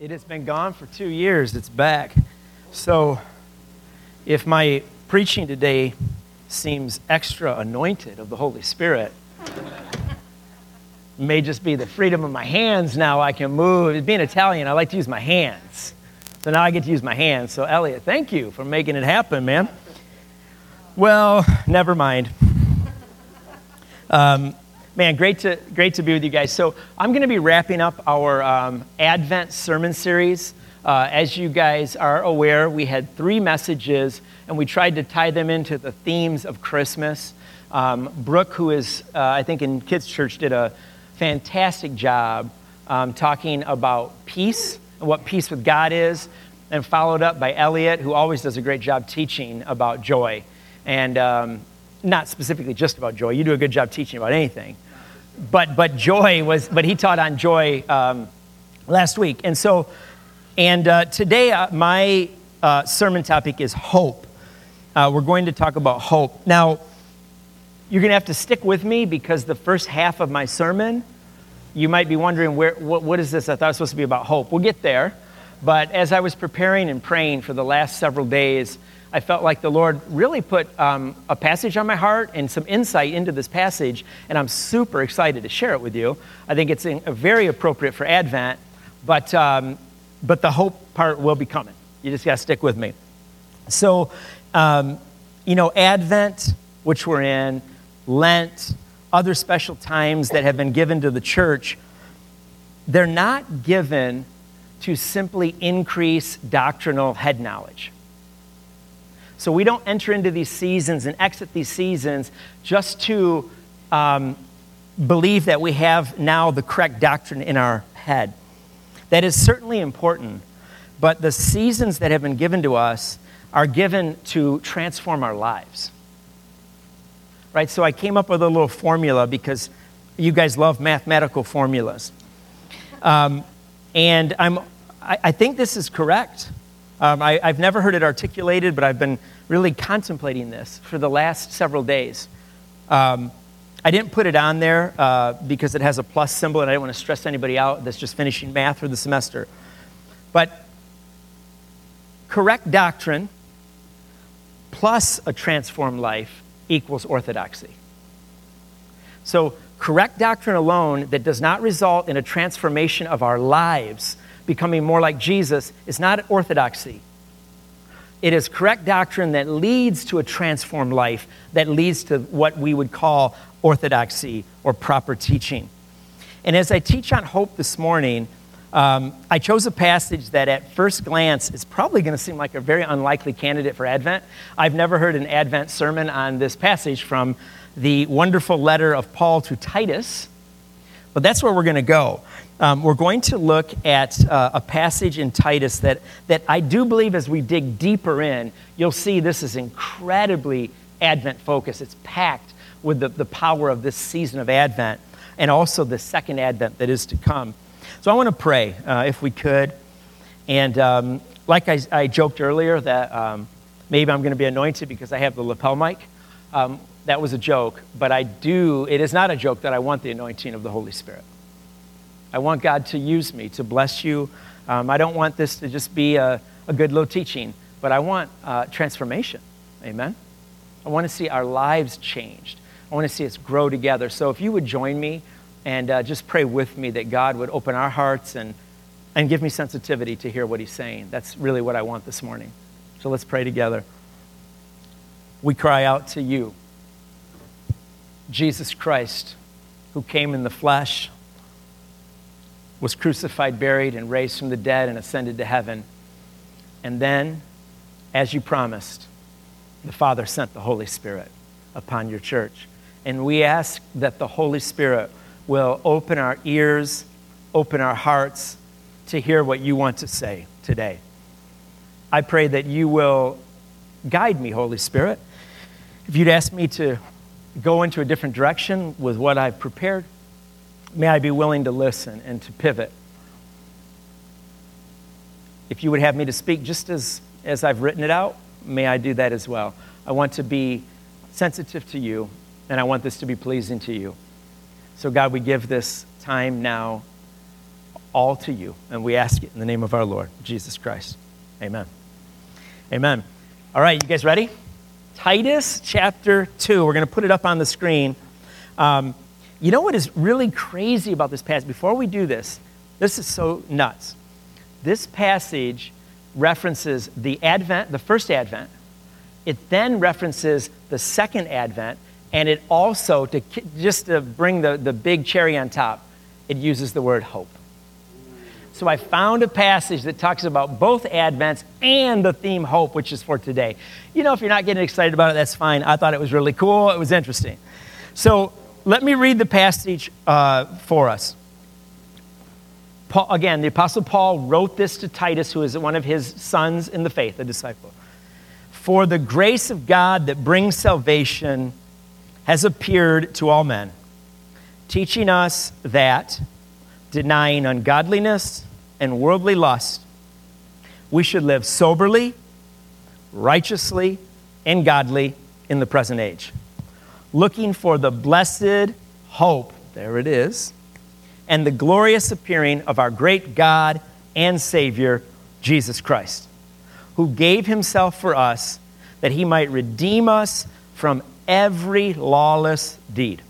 It has been gone for two years. It's back. So, if my preaching today seems extra anointed of the Holy Spirit, may just be the freedom of my hands now I can move. Being Italian, I like to use my hands. So now I get to use my hands. So, Elliot, thank you for making it happen, man. Well, never mind. Um, man, great to, great to be with you guys. So, I'm going to be wrapping up our um, Advent sermon series. Uh, as you guys are aware, we had three messages and we tried to tie them into the themes of Christmas. Um, Brooke, who is, uh, I think, in Kids Church, did a fantastic job um, talking about peace and what peace with God is, and followed up by Elliot, who always does a great job teaching about joy. And um, not specifically just about joy, you do a good job teaching about anything. But, but joy was, but he taught on joy um, last week. And so, and uh, today, uh, my uh, sermon topic is hope. Uh, we're going to talk about hope. Now, you're going to have to stick with me because the first half of my sermon, you might be wondering, where, what, what is this? I thought it was supposed to be about hope. We'll get there. But as I was preparing and praying for the last several days, I felt like the Lord really put um, a passage on my heart and some insight into this passage, and I'm super excited to share it with you. I think it's in, very appropriate for Advent, but, um, but the hope part will be coming. You just got to stick with me. So, um, you know, Advent, which we're in, Lent, other special times that have been given to the church, they're not given to simply increase doctrinal head knowledge. So we don't enter into these seasons and exit these seasons just to um, believe that we have now the correct doctrine in our head. That is certainly important, but the seasons that have been given to us are given to transform our lives right? So I came up with a little formula because you guys love mathematical formulas. Um, and I'm, I, I, think this is correct. Um, I, have never heard it articulated, but I've been really contemplating this for the last several days. Um, I didn't put it on there uh, because it has a plus symbol, and I didn't want to stress anybody out that's just finishing math for the semester. But correct doctrine plus a transformed life equals orthodoxy. So, correct doctrine alone that does not result in a transformation of our lives, becoming more like Jesus, is not orthodoxy. It is correct doctrine that leads to a transformed life, that leads to what we would call orthodoxy or proper teaching. And as I teach on hope this morning, um, I chose a passage that at first glance is probably going to seem like a very unlikely candidate for Advent. I've never heard an Advent sermon on this passage from the wonderful letter of Paul to Titus, but that's where we're going to go. Um, we're going to look at uh, a passage in Titus that, that I do believe as we dig deeper in, you'll see this is incredibly Advent focused. It's packed with the, the power of this season of Advent and also the second Advent that is to come. So I want to pray, uh, if we could. And um, like I, I, joked earlier, that um, maybe I'm going to be anointed because I have the lapel mic. Um, that was a joke, but I do, it is not a joke that I want the anointing of the Holy Spirit. I want God to use me to bless you. Um, I don't want this to just be a, a good little teaching, but I want uh, transformation. Amen? I want to see our lives changed. I want to see us grow together. So if you would join me, and uh, just pray with me that God would open our hearts and, and give me sensitivity to hear what He's saying. That's really what I want this morning. So let's pray together. We cry out to you, Jesus Christ, who came in the flesh, was crucified, buried, and raised from the dead and ascended to heaven. And then, as you promised, the Father sent the Holy Spirit upon your church. And we ask that the Holy Spirit will open our ears, open our hearts to hear what you want to say today. I pray that you will guide me, Holy Spirit. If you'd ask me to go into a different direction with what I've prepared, may I be willing to listen and to pivot. If you would have me to speak just as, as I've written it out, may I do that as well. I want to be sensitive to you, and I want this to be pleasing to you. So, God, we give this time now all to you. And we ask it in the name of our Lord, Jesus Christ. Amen. Amen. All right, you guys ready? Titus chapter 2. We're going to put it up on the screen. Um, you know what is really crazy about this passage? Before we do this, this is so nuts. This passage references the Advent, the first Advent. It then references the second Advent, and it also, to, just to bring the, the big cherry on top, it uses the word hope. So I found a passage that talks about both Advents and the theme hope, which is for today. You know, if you're not getting excited about it, that's fine. I thought it was really cool, it was interesting. So let me read the passage uh, for us. Paul, again, the Apostle Paul wrote this to Titus, who is one of his sons in the faith, a disciple. For the grace of God that brings salvation has appeared to all men, teaching us that, denying ungodliness and worldly lust, we should live soberly, righteously, and godly in the present age, looking for the blessed hope, there it is and the glorious appearing of our great God and Savior, Jesus Christ, who gave himself for us that he might redeem us from every lawless deed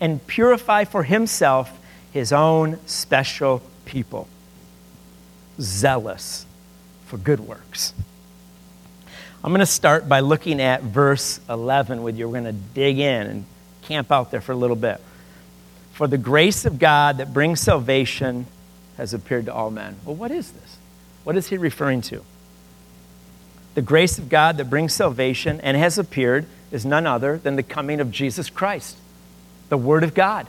and purify for himself his own special people, zealous for good works. I'm going to start by looking at verse 11 with you. We're going to dig in and camp out there for a little bit. For the grace of God that brings salvation has appeared to all men. Well, what is this? What is he referring to? The grace of God that brings salvation and has appeared is none other than the coming of Jesus Christ, the Word of God.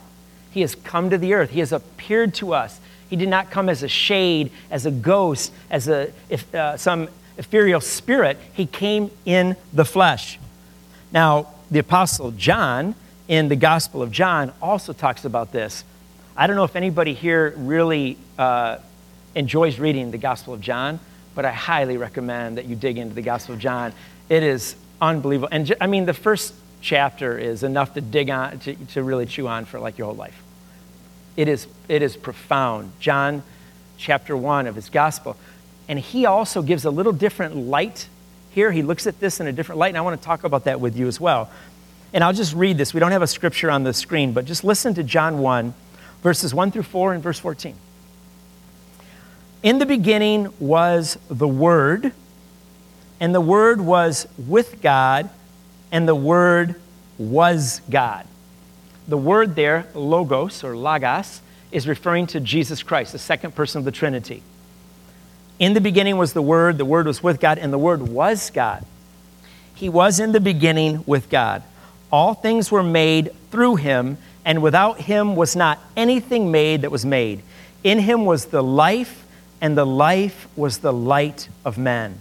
He has come to the earth, He has appeared to us. He did not come as a shade, as a ghost, as a, if, uh, some ethereal spirit. He came in the flesh. Now, the Apostle John in the Gospel of John also talks about this. I don't know if anybody here really uh, enjoys reading the Gospel of John, but I highly recommend that you dig into the Gospel of John. It is unbelievable. And I mean, the first chapter is enough to dig on, to, to really chew on for like your whole life. It is, it is profound. John chapter 1 of his Gospel. And he also gives a little different light here. He looks at this in a different light, and I want to talk about that with you as well. And I'll just read this. We don't have a scripture on the screen, but just listen to John 1, verses 1 through 4 and verse 14. In the beginning was the Word, and the Word was with God, and the Word was God. The word there, logos or logos, is referring to Jesus Christ, the second person of the Trinity. In the beginning was the Word, the Word was with God, and the Word was God. He was in the beginning with God. All things were made through him, and without him was not anything made that was made. In him was the life, and the life was the light of men.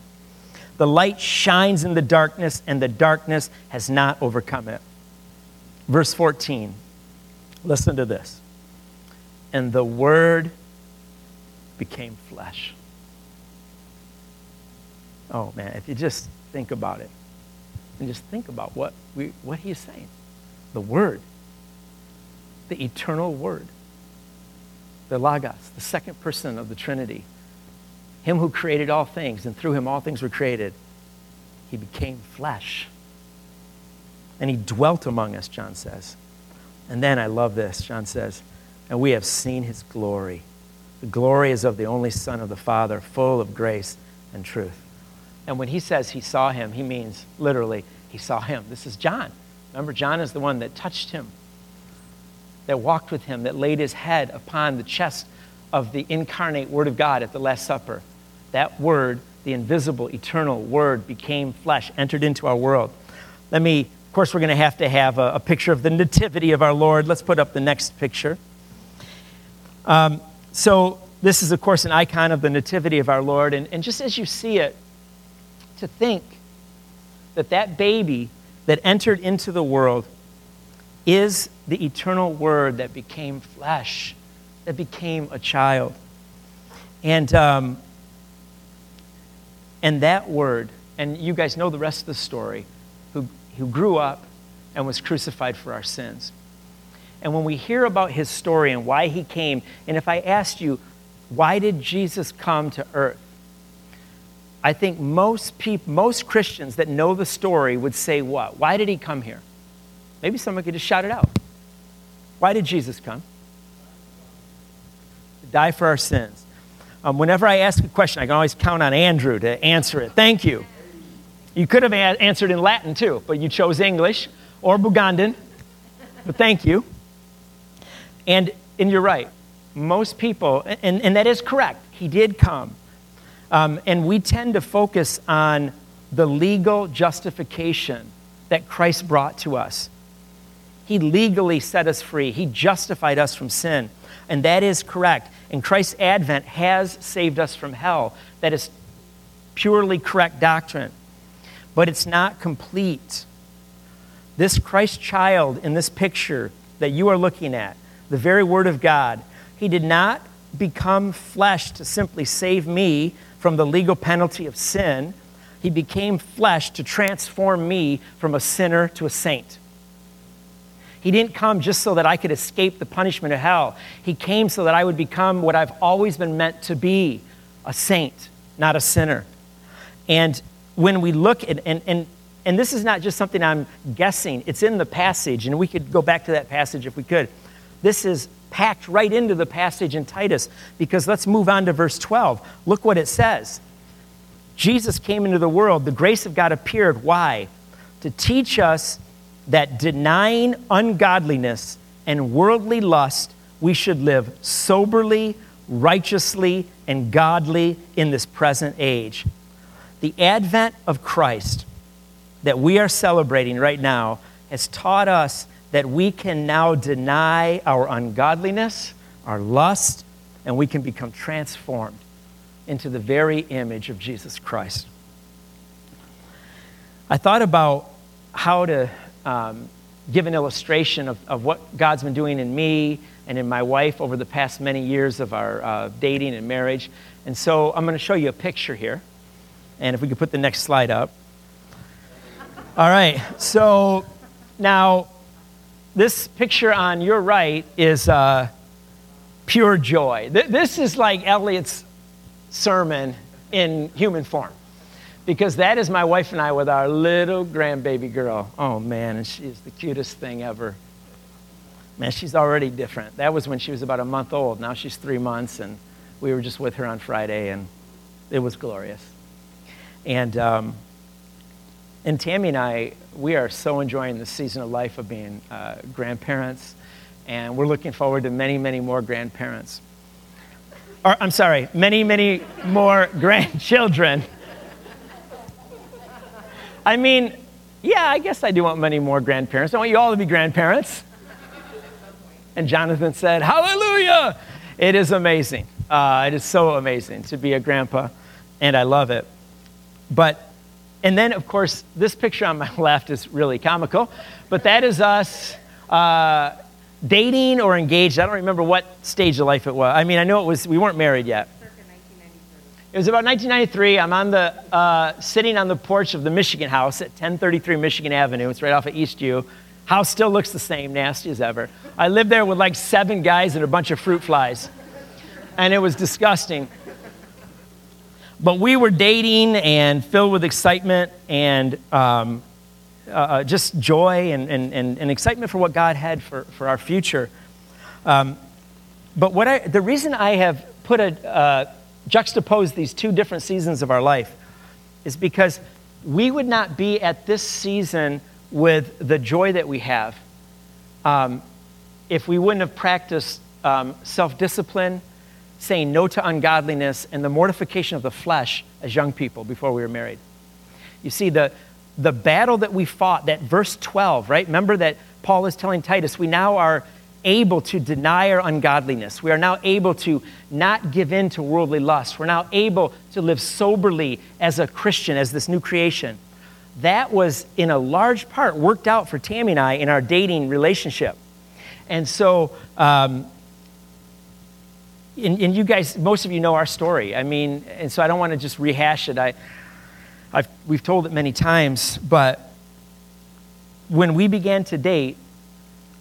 The light shines in the darkness, and the darkness has not overcome it. Verse 14. Listen to this. And the Word became flesh. Oh, man, if you just think about it and just think about what, we, what he is saying. The Word, the eternal Word, the Logos, the second person of the Trinity, him who created all things, and through him all things were created. He became flesh. And he dwelt among us, John says. And then I love this, John says, and we have seen his glory. The glory is of the only Son of the Father, full of grace and truth. And when he says he saw him, he means literally he saw him. This is John. Remember, John is the one that touched him, that walked with him, that laid his head upon the chest of the incarnate Word of God at the Last Supper. That Word, the invisible, eternal Word, became flesh, entered into our world. Let me, of course, we're going to have to have a, a picture of the nativity of our Lord. Let's put up the next picture. Um, so, this is, of course, an icon of the nativity of our Lord. And, and just as you see it, to think that that baby that entered into the world is the eternal word that became flesh, that became a child. And, um, and that word, and you guys know the rest of the story, who, who grew up and was crucified for our sins. And when we hear about his story and why he came, and if I asked you, why did Jesus come to earth? I think most people, most Christians that know the story would say what? Why did he come here? Maybe someone could just shout it out. Why did Jesus come? To die for our sins. Um, whenever I ask a question, I can always count on Andrew to answer it. Thank you. You could have a- answered in Latin too, but you chose English or Bugandan. But thank you. And, and you're right. Most people, and, and that is correct, he did come. Um, and we tend to focus on the legal justification that Christ brought to us. He legally set us free, He justified us from sin. And that is correct. And Christ's advent has saved us from hell. That is purely correct doctrine. But it's not complete. This Christ child in this picture that you are looking at, the very Word of God, he did not become flesh to simply save me from the legal penalty of sin. He became flesh to transform me from a sinner to a saint. He didn't come just so that I could escape the punishment of hell. He came so that I would become what I've always been meant to be a saint, not a sinner. And when we look at, and, and, and this is not just something I'm guessing, it's in the passage, and we could go back to that passage if we could. This is packed right into the passage in Titus because let's move on to verse 12. Look what it says. Jesus came into the world, the grace of God appeared. Why? To teach us that denying ungodliness and worldly lust, we should live soberly, righteously, and godly in this present age. The advent of Christ that we are celebrating right now has taught us that we can now deny our ungodliness, our lust, and we can become transformed into the very image of Jesus Christ. I thought about how to um, give an illustration of, of what God's been doing in me and in my wife over the past many years of our uh, dating and marriage. And so I'm going to show you a picture here. And if we could put the next slide up. All right, so now this picture on your right is uh, pure joy. Th- this is like Eliot's sermon in human form because that is my wife and I with our little grandbaby girl. Oh man, and she's the cutest thing ever. Man, she's already different. That was when she was about a month old. Now she's three months, and we were just with her on Friday, and it was glorious. And um, and Tammy and I, we are so enjoying the season of life of being uh, grandparents, and we're looking forward to many, many more grandparents. Or, I'm sorry, many, many more grandchildren. I mean, yeah, I guess I do want many more grandparents. I want you all to be grandparents. And Jonathan said, Hallelujah! It is amazing. Uh, it is so amazing to be a grandpa, and I love it. But, and then, of course, this picture on my left is really comical, but that is us uh, dating or engaged. I don't remember what stage of life it was. I mean, I know it was, we weren't married yet. It was about 1993. I'm on the, uh, sitting on the porch of the Michigan House at 1033 Michigan Avenue. It's right off of East U. House still looks the same, nasty as ever. I lived there with like seven guys and a bunch of fruit flies. And it was disgusting. But we were dating and filled with excitement and um, uh, just joy and, and, and, and, excitement for what God had for, for our future. Um, but what I, the reason I have put a, uh, juxtapose these two different seasons of our life is because we would not be at this season with the joy that we have um, if we wouldn't have practiced um, self discipline, saying no to ungodliness, and the mortification of the flesh as young people before we were married. You see, the, the battle that we fought, that verse 12, right? Remember that Paul is telling Titus, we now are able to deny our ungodliness. We are now able to not give in to worldly lust. We're now able to live soberly as a Christian, as this new creation. That was, in a large part, worked out for Tammy and I in our dating relationship. And so, um, and, and, you guys, most of you know our story. I mean, and so I don't want to just rehash it. I, I've, we've told it many times, but when we began to date,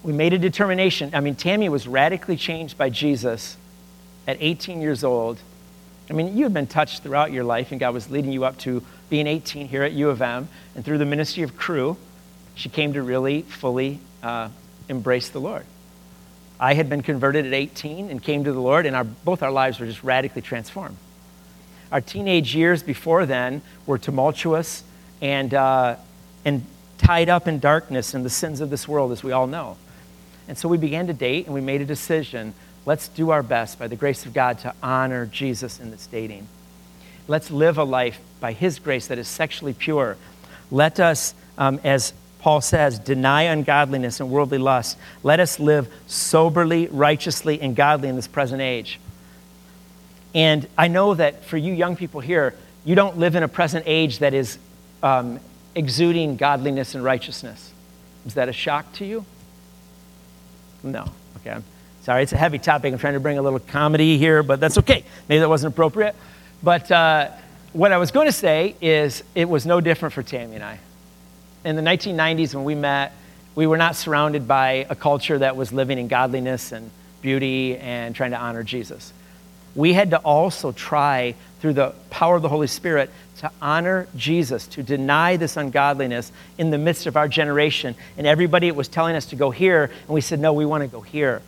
we made a determination. I mean, Tammy was radically changed by Jesus at 18 years old. I mean, you had been touched throughout your life, and God was leading you up to being 18 here at U of M. And through the ministry of Cru, she came to really fully uh, embrace the Lord. I had been converted at 18 and came to the Lord, and our, both our lives were just radically transformed. Our teenage years before then were tumultuous and, uh, and tied up in darkness and the sins of this world, as we all know. And so we began to date, and we made a decision let's do our best by the grace of God to honor Jesus in this dating. Let's live a life by His grace that is sexually pure. Let us, um, as Paul says, deny ungodliness and worldly lust. Let us live soberly, righteously, and godly in this present age. And I know that for you young people here, you don't live in a present age that is um, exuding godliness and righteousness. Is that a shock to you? No. Okay. I'm sorry, it's a heavy topic. I'm trying to bring a little comedy here, but that's okay. Maybe that wasn't appropriate. But uh, what I was going to say is it was no different for Tammy and I in the 1990s when we met, we were not surrounded by a culture that was living in godliness and beauty and trying to honor Jesus. We had to also try, through the power of the Holy Spirit, to honor Jesus, to deny this ungodliness in the midst of our generation. And everybody was telling us to go here, and we said, no, we want to go here.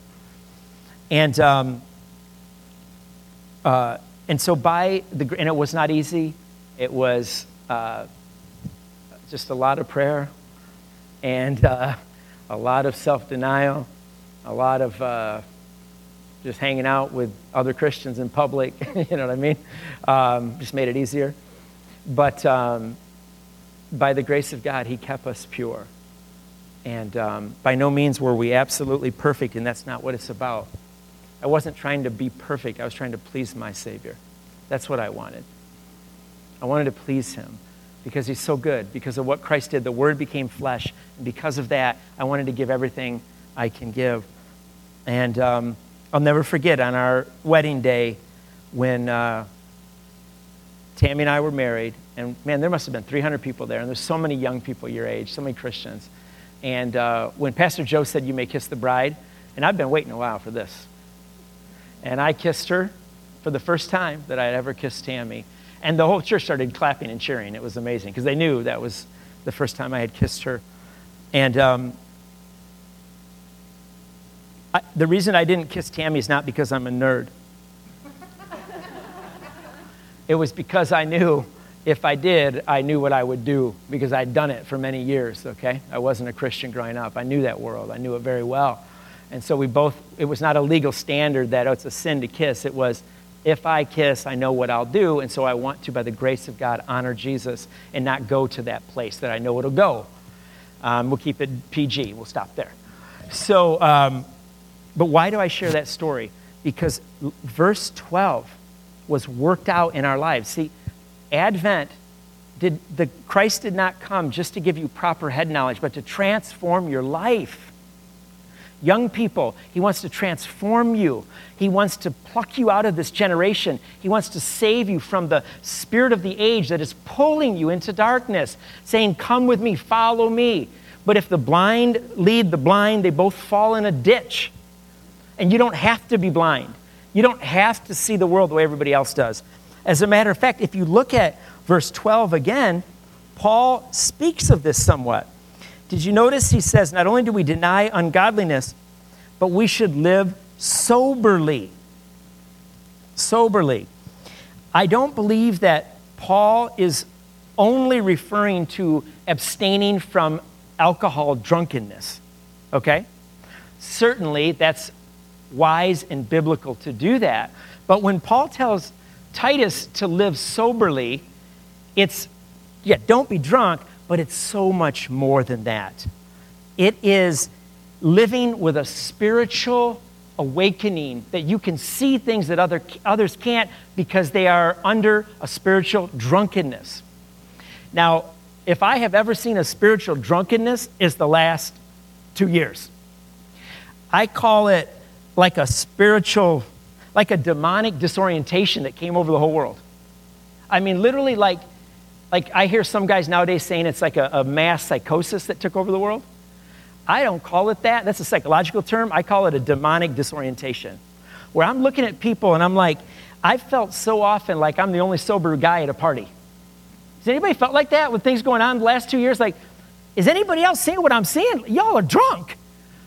And, um, uh, and so by the, and it was not easy. It was, uh, just a lot of prayer and uh, a lot of self denial, a lot of uh, just hanging out with other Christians in public. you know what I mean? Um, just made it easier. But um, by the grace of God, He kept us pure. And um, by no means were we absolutely perfect, and that's not what it's about. I wasn't trying to be perfect, I was trying to please my Savior. That's what I wanted. I wanted to please Him because he's so good, because of what Christ did. The Word became flesh. And because of that, I wanted to give everything I can give. And um, I'll never forget on our wedding day when uh, Tammy and I were married. And man, there must have been 300 people there. And there's so many young people your age, so many Christians. And uh, when Pastor Joe said, You may kiss the bride, and I've been waiting a while for this. And I kissed her for the first time that I had ever kissed Tammy. And the whole church started clapping and cheering. It was amazing because they knew that was the first time I had kissed her. And um, I, the reason I didn't kiss Tammy is not because I'm a nerd. it was because I knew if I did, I knew what I would do because I'd done it for many years, okay? I wasn't a Christian growing up. I knew that world, I knew it very well. And so we both, it was not a legal standard that oh, it's a sin to kiss. It was, if I kiss, I know what I'll do. And so I want to, by the grace of God, honor Jesus and not go to that place that I know it'll go. Um, we'll keep it PG. We'll stop there. So, um, but why do I share that story? Because verse 12 was worked out in our lives. See, Advent did the Christ did not come just to give you proper head knowledge, but to transform your life. Young people, He wants to transform you. He wants to pluck you out of this generation. He wants to save you from the spirit of the age that is pulling you into darkness, saying, Come with me, follow me. But if the blind lead the blind, they both fall in a ditch. And you don't have to be blind. You don't have to see the world the way everybody else does. As a matter of fact, if you look at verse 12 again, Paul speaks of this somewhat. Did you notice he says, not only do we deny ungodliness, but we should live soberly. Soberly. I don't believe that Paul is only referring to abstaining from alcohol drunkenness. Okay? Certainly, that's wise and biblical to do that. But when Paul tells Titus to live soberly, it's, yeah, don't be drunk, but it's so much more than that. It is living with a spiritual awakening that you can see things that other, others can't because they are under a spiritual drunkenness. Now, if I have ever seen a spiritual drunkenness, is the last two years. I call it like a spiritual, like a demonic disorientation that came over the whole world. I mean, literally, like like I hear some guys nowadays saying it's like a, a mass psychosis that took over the world. I don't call it that. That's a psychological term. I call it a demonic disorientation, where I'm looking at people and I'm like, I felt so often like I'm the only sober guy at a party. Has anybody felt like that with things going on the last two years? Like, is anybody else seeing what I'm seeing? Y'all are drunk.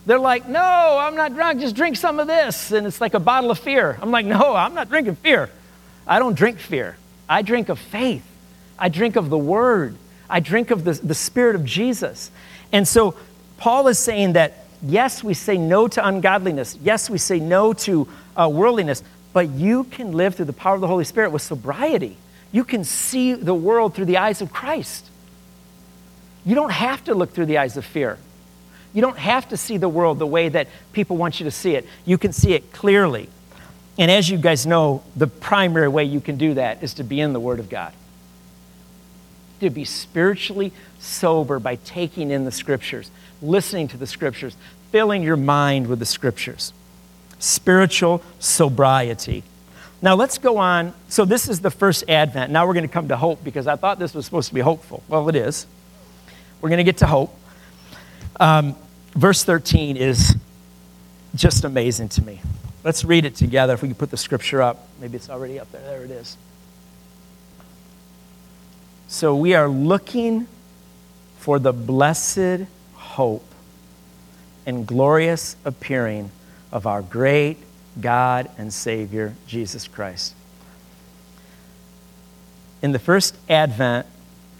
They're like, no, I'm not drunk, just drink some of this. And it's like a bottle of fear. I'm like, no, I'm not drinking fear. I don't drink fear. I drink of faith. I drink of the word. I drink of the, the spirit of Jesus. And so Paul is saying that, yes, we say no to ungodliness. Yes, we say no to uh, worldliness. But you can live through the power of the Holy Spirit with sobriety. You can see the world through the eyes of Christ. You don't have to look through the eyes of fear. You don't have to see the world the way that people want you to see it. You can see it clearly. And as you guys know, the primary way you can do that is to be in the Word of God. To be spiritually sober by taking in the Scriptures, listening to the Scriptures, filling your mind with the Scriptures. Spiritual sobriety. Now let's go on. So, this is the first Advent. Now we're going to come to hope because I thought this was supposed to be hopeful. Well, it is. We're going to get to hope. Um, verse 13 is just amazing to me. Let's read it together. If we can put the scripture up, maybe it's already up there. There it is. So we are looking for the blessed hope and glorious appearing of our great God and Savior, Jesus Christ. In the first advent,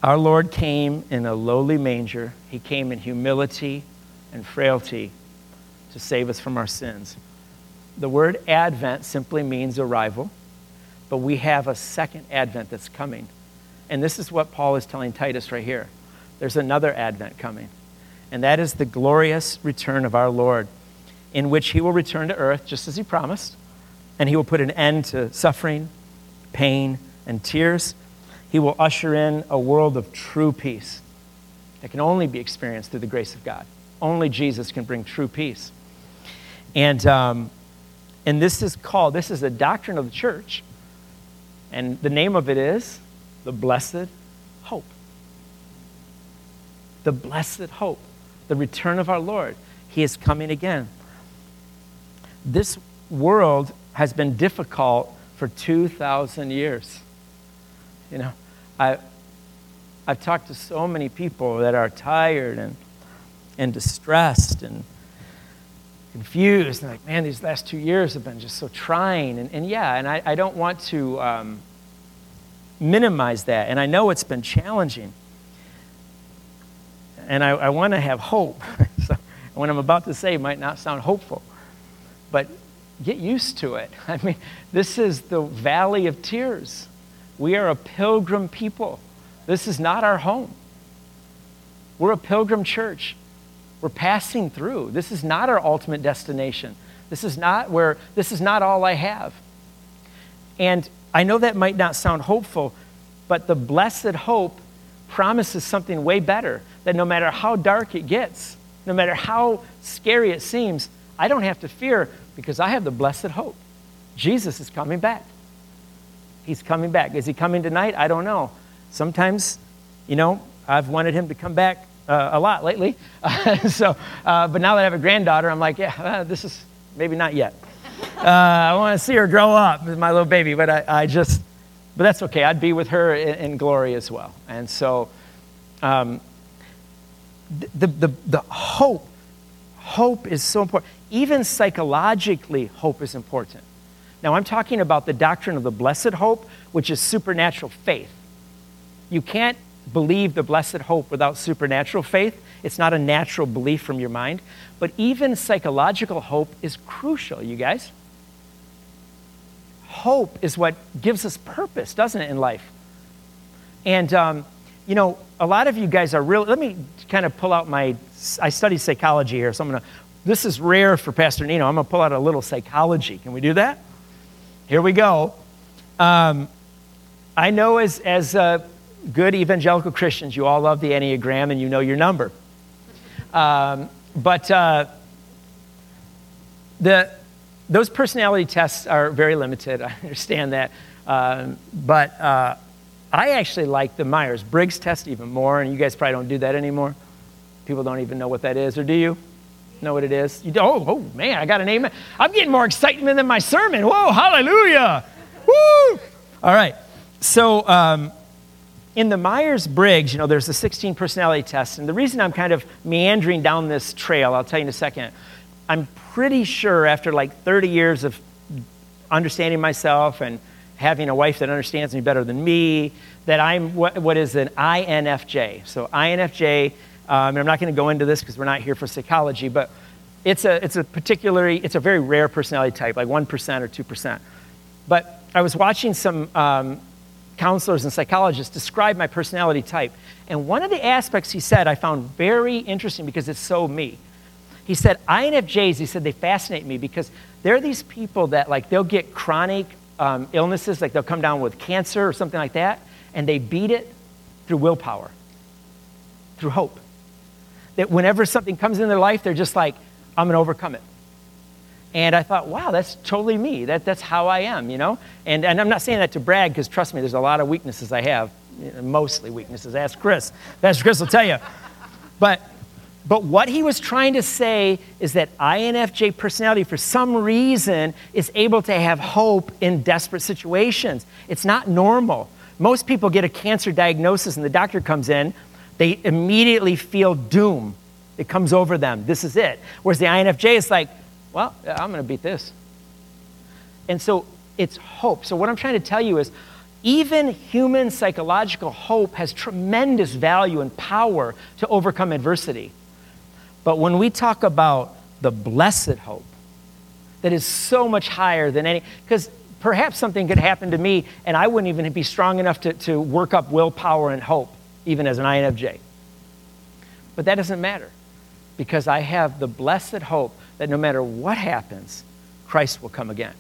our Lord came in a lowly manger. He came in humility and frailty to save us from our sins. The word advent simply means arrival, but we have a second advent that's coming. And this is what Paul is telling Titus right here. There's another advent coming, and that is the glorious return of our Lord, in which he will return to earth just as he promised, and he will put an end to suffering, pain, and tears. He will usher in a world of true peace that can only be experienced through the grace of God. Only Jesus can bring true peace. And um, and this is called, this is the doctrine of the church. And the name of it is the blessed hope. The blessed hope, the return of our Lord. He is coming again. This world has been difficult for 2,000 years. You know, I, I've talked to so many people that are tired and, and distressed and confused and like, man, these last two years have been just so trying. And, and yeah, and I, I don't want to um, minimize that. And I know it's been challenging. And I, I want to have hope. so what I'm about to say might not sound hopeful, but get used to it. I mean, this is the valley of tears. We are a pilgrim people. This is not our home. We're a pilgrim church. We're passing through. This is not our ultimate destination. This is not where, this is not all I have. And I know that might not sound hopeful, but the blessed hope promises something way better that no matter how dark it gets, no matter how scary it seems, I don't have to fear because I have the blessed hope. Jesus is coming back. He's coming back. Is he coming tonight? I don't know. Sometimes, you know, I've wanted him to come back uh, a lot lately. So, uh, but now that I have a granddaughter, I'm like, yeah, uh, this is maybe not yet. Uh, I want to see her grow up, my little baby, but I, I just, but that's okay. I'd be with her in, in glory as well. And so, um, the, the, the hope, hope is so important. Even psychologically, hope is important. Now, I'm talking about the doctrine of the blessed hope, which is supernatural faith. You can't believe the blessed hope without supernatural faith. It's not a natural belief from your mind. But even psychological hope is crucial, you guys. Hope is what gives us purpose, doesn't it, in life? And, um, you know, a lot of you guys are really, let me kind of pull out my, I study psychology here, so I'm going to, this is rare for Pastor Nino. I'm going to pull out a little psychology. Can we do that? Here we go. Um, I know as, as uh, good evangelical Christians, you all love the Enneagram and you know your number. Um, but uh, the, those personality tests are very limited. I understand that. Um, but uh, I actually like the Myers Briggs test even more, and you guys probably don't do that anymore. People don't even know what that is, or do you? know what it is? You oh, oh, man, I got an amen. I'm getting more excitement than my sermon. Whoa, hallelujah. Woo! All right. So, um, in the Myers Briggs, you know, there's the 16 personality test. And the reason I'm kind of meandering down this trail, I'll tell you in a second. I'm pretty sure after like 30 years of understanding myself and having a wife that understands me better than me, that I'm what, what is an INFJ. So, INFJ, um, I'm not going to go into this because we're not here for psychology, but it's a, it's a particularly, it's a very rare personality type, like 1% or 2%. But I was watching some um, counselors and psychologists describe my personality type. And one of the aspects he said I found very interesting because it's so me. He said, INFJs, he said, they fascinate me because they're these people that, like, they'll get chronic um, illnesses, like they'll come down with cancer or something like that, and they beat it through willpower, through hope. That whenever something comes in their life, they're just like, I'm going to overcome it. And I thought, wow, that's totally me. That, that's how I am, you know? And, and I'm not saying that to brag because trust me, there's a lot of weaknesses I have, mostly weaknesses. Ask Chris. Pastor Chris will tell you. But, but what he was trying to say is that INFJ personality, for some reason, is able to have hope in desperate situations. It's not normal. Most people get a cancer diagnosis and the doctor comes in, they immediately feel doom. It comes over them. This is it. Whereas the INFJ is like, well, I'm going to beat this. And so it's hope. So, what I'm trying to tell you is even human psychological hope has tremendous value and power to overcome adversity. But when we talk about the blessed hope, that is so much higher than any, because perhaps something could happen to me and I wouldn't even be strong enough to, to work up willpower and hope, even as an INFJ. But that doesn't matter because I have the blessed hope that no matter what happens, Christ will come again.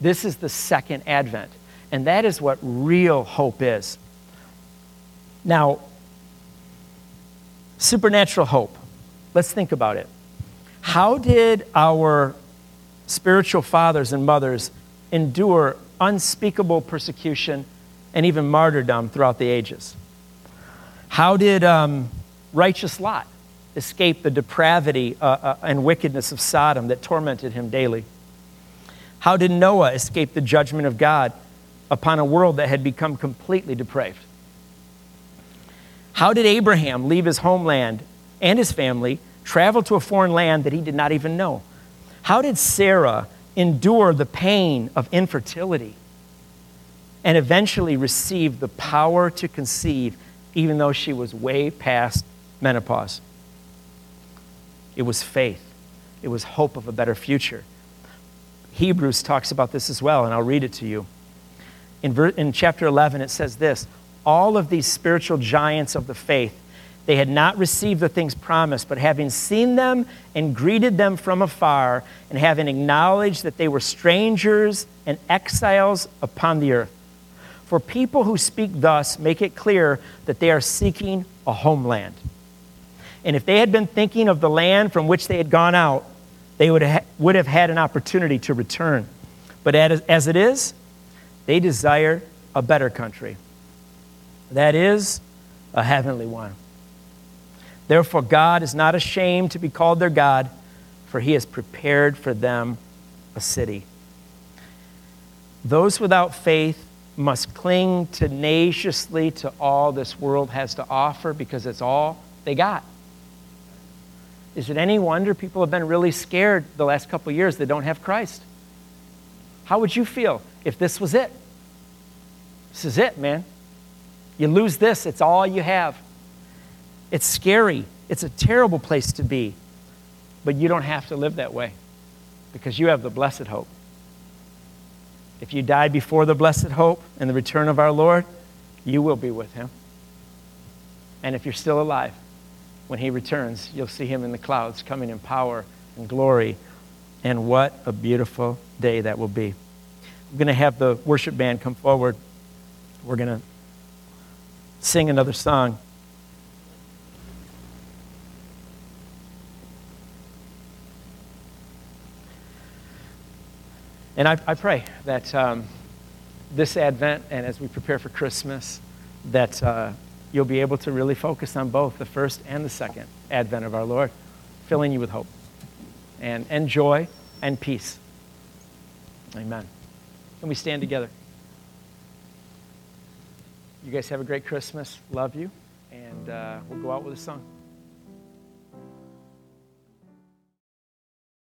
This is the second advent, and that is what real hope is. Now, supernatural hope. Let's think about it. How did our spiritual fathers and mothers endure unspeakable persecution and even martyrdom throughout the ages? How did um, righteous Lot escape the depravity uh, uh, and wickedness of Sodom that tormented him daily? How did Noah escape the judgment of God upon a world that had become completely depraved? How did Abraham leave his homeland and his family, travel to a foreign land that he did not even know? How did Sarah endure the pain of infertility and eventually receive the power to conceive, even though she was way past menopause? It was faith, it was hope of a better future. Hebrews talks about this as well, and I'll read it to you. In, ver- in chapter 11, it says this All of these spiritual giants of the faith, they had not received the things promised, but having seen them and greeted them from afar, and having acknowledged that they were strangers and exiles upon the earth. For people who speak thus make it clear that they are seeking a homeland. And if they had been thinking of the land from which they had gone out, they would have, would have had an opportunity to return. But as it is, they desire a better country. That is, a heavenly one. Therefore, God is not ashamed to be called their God, for he has prepared for them a city. Those without faith must cling tenaciously to all this world has to offer because it's all they got. Is it any wonder people have been really scared the last couple years they don't have Christ? How would you feel if this was it? This is it, man. You lose this, it's all you have. It's scary. It's a terrible place to be. But you don't have to live that way because you have the blessed hope. If you die before the blessed hope and the return of our Lord, you will be with him. And if you're still alive, when he returns, you'll see him in the clouds coming in power and glory. And what a beautiful day that will be. I'm going to have the worship band come forward. We're going to sing another song. And I, I pray that um, this Advent and as we prepare for Christmas, that. Uh, you'll be able to really focus on both the first and the second advent of our Lord, filling you with hope. and, and joy and peace. Amen. Can we stand together? You guys have a great Christmas. Love you. And uh, we'll go out with a song.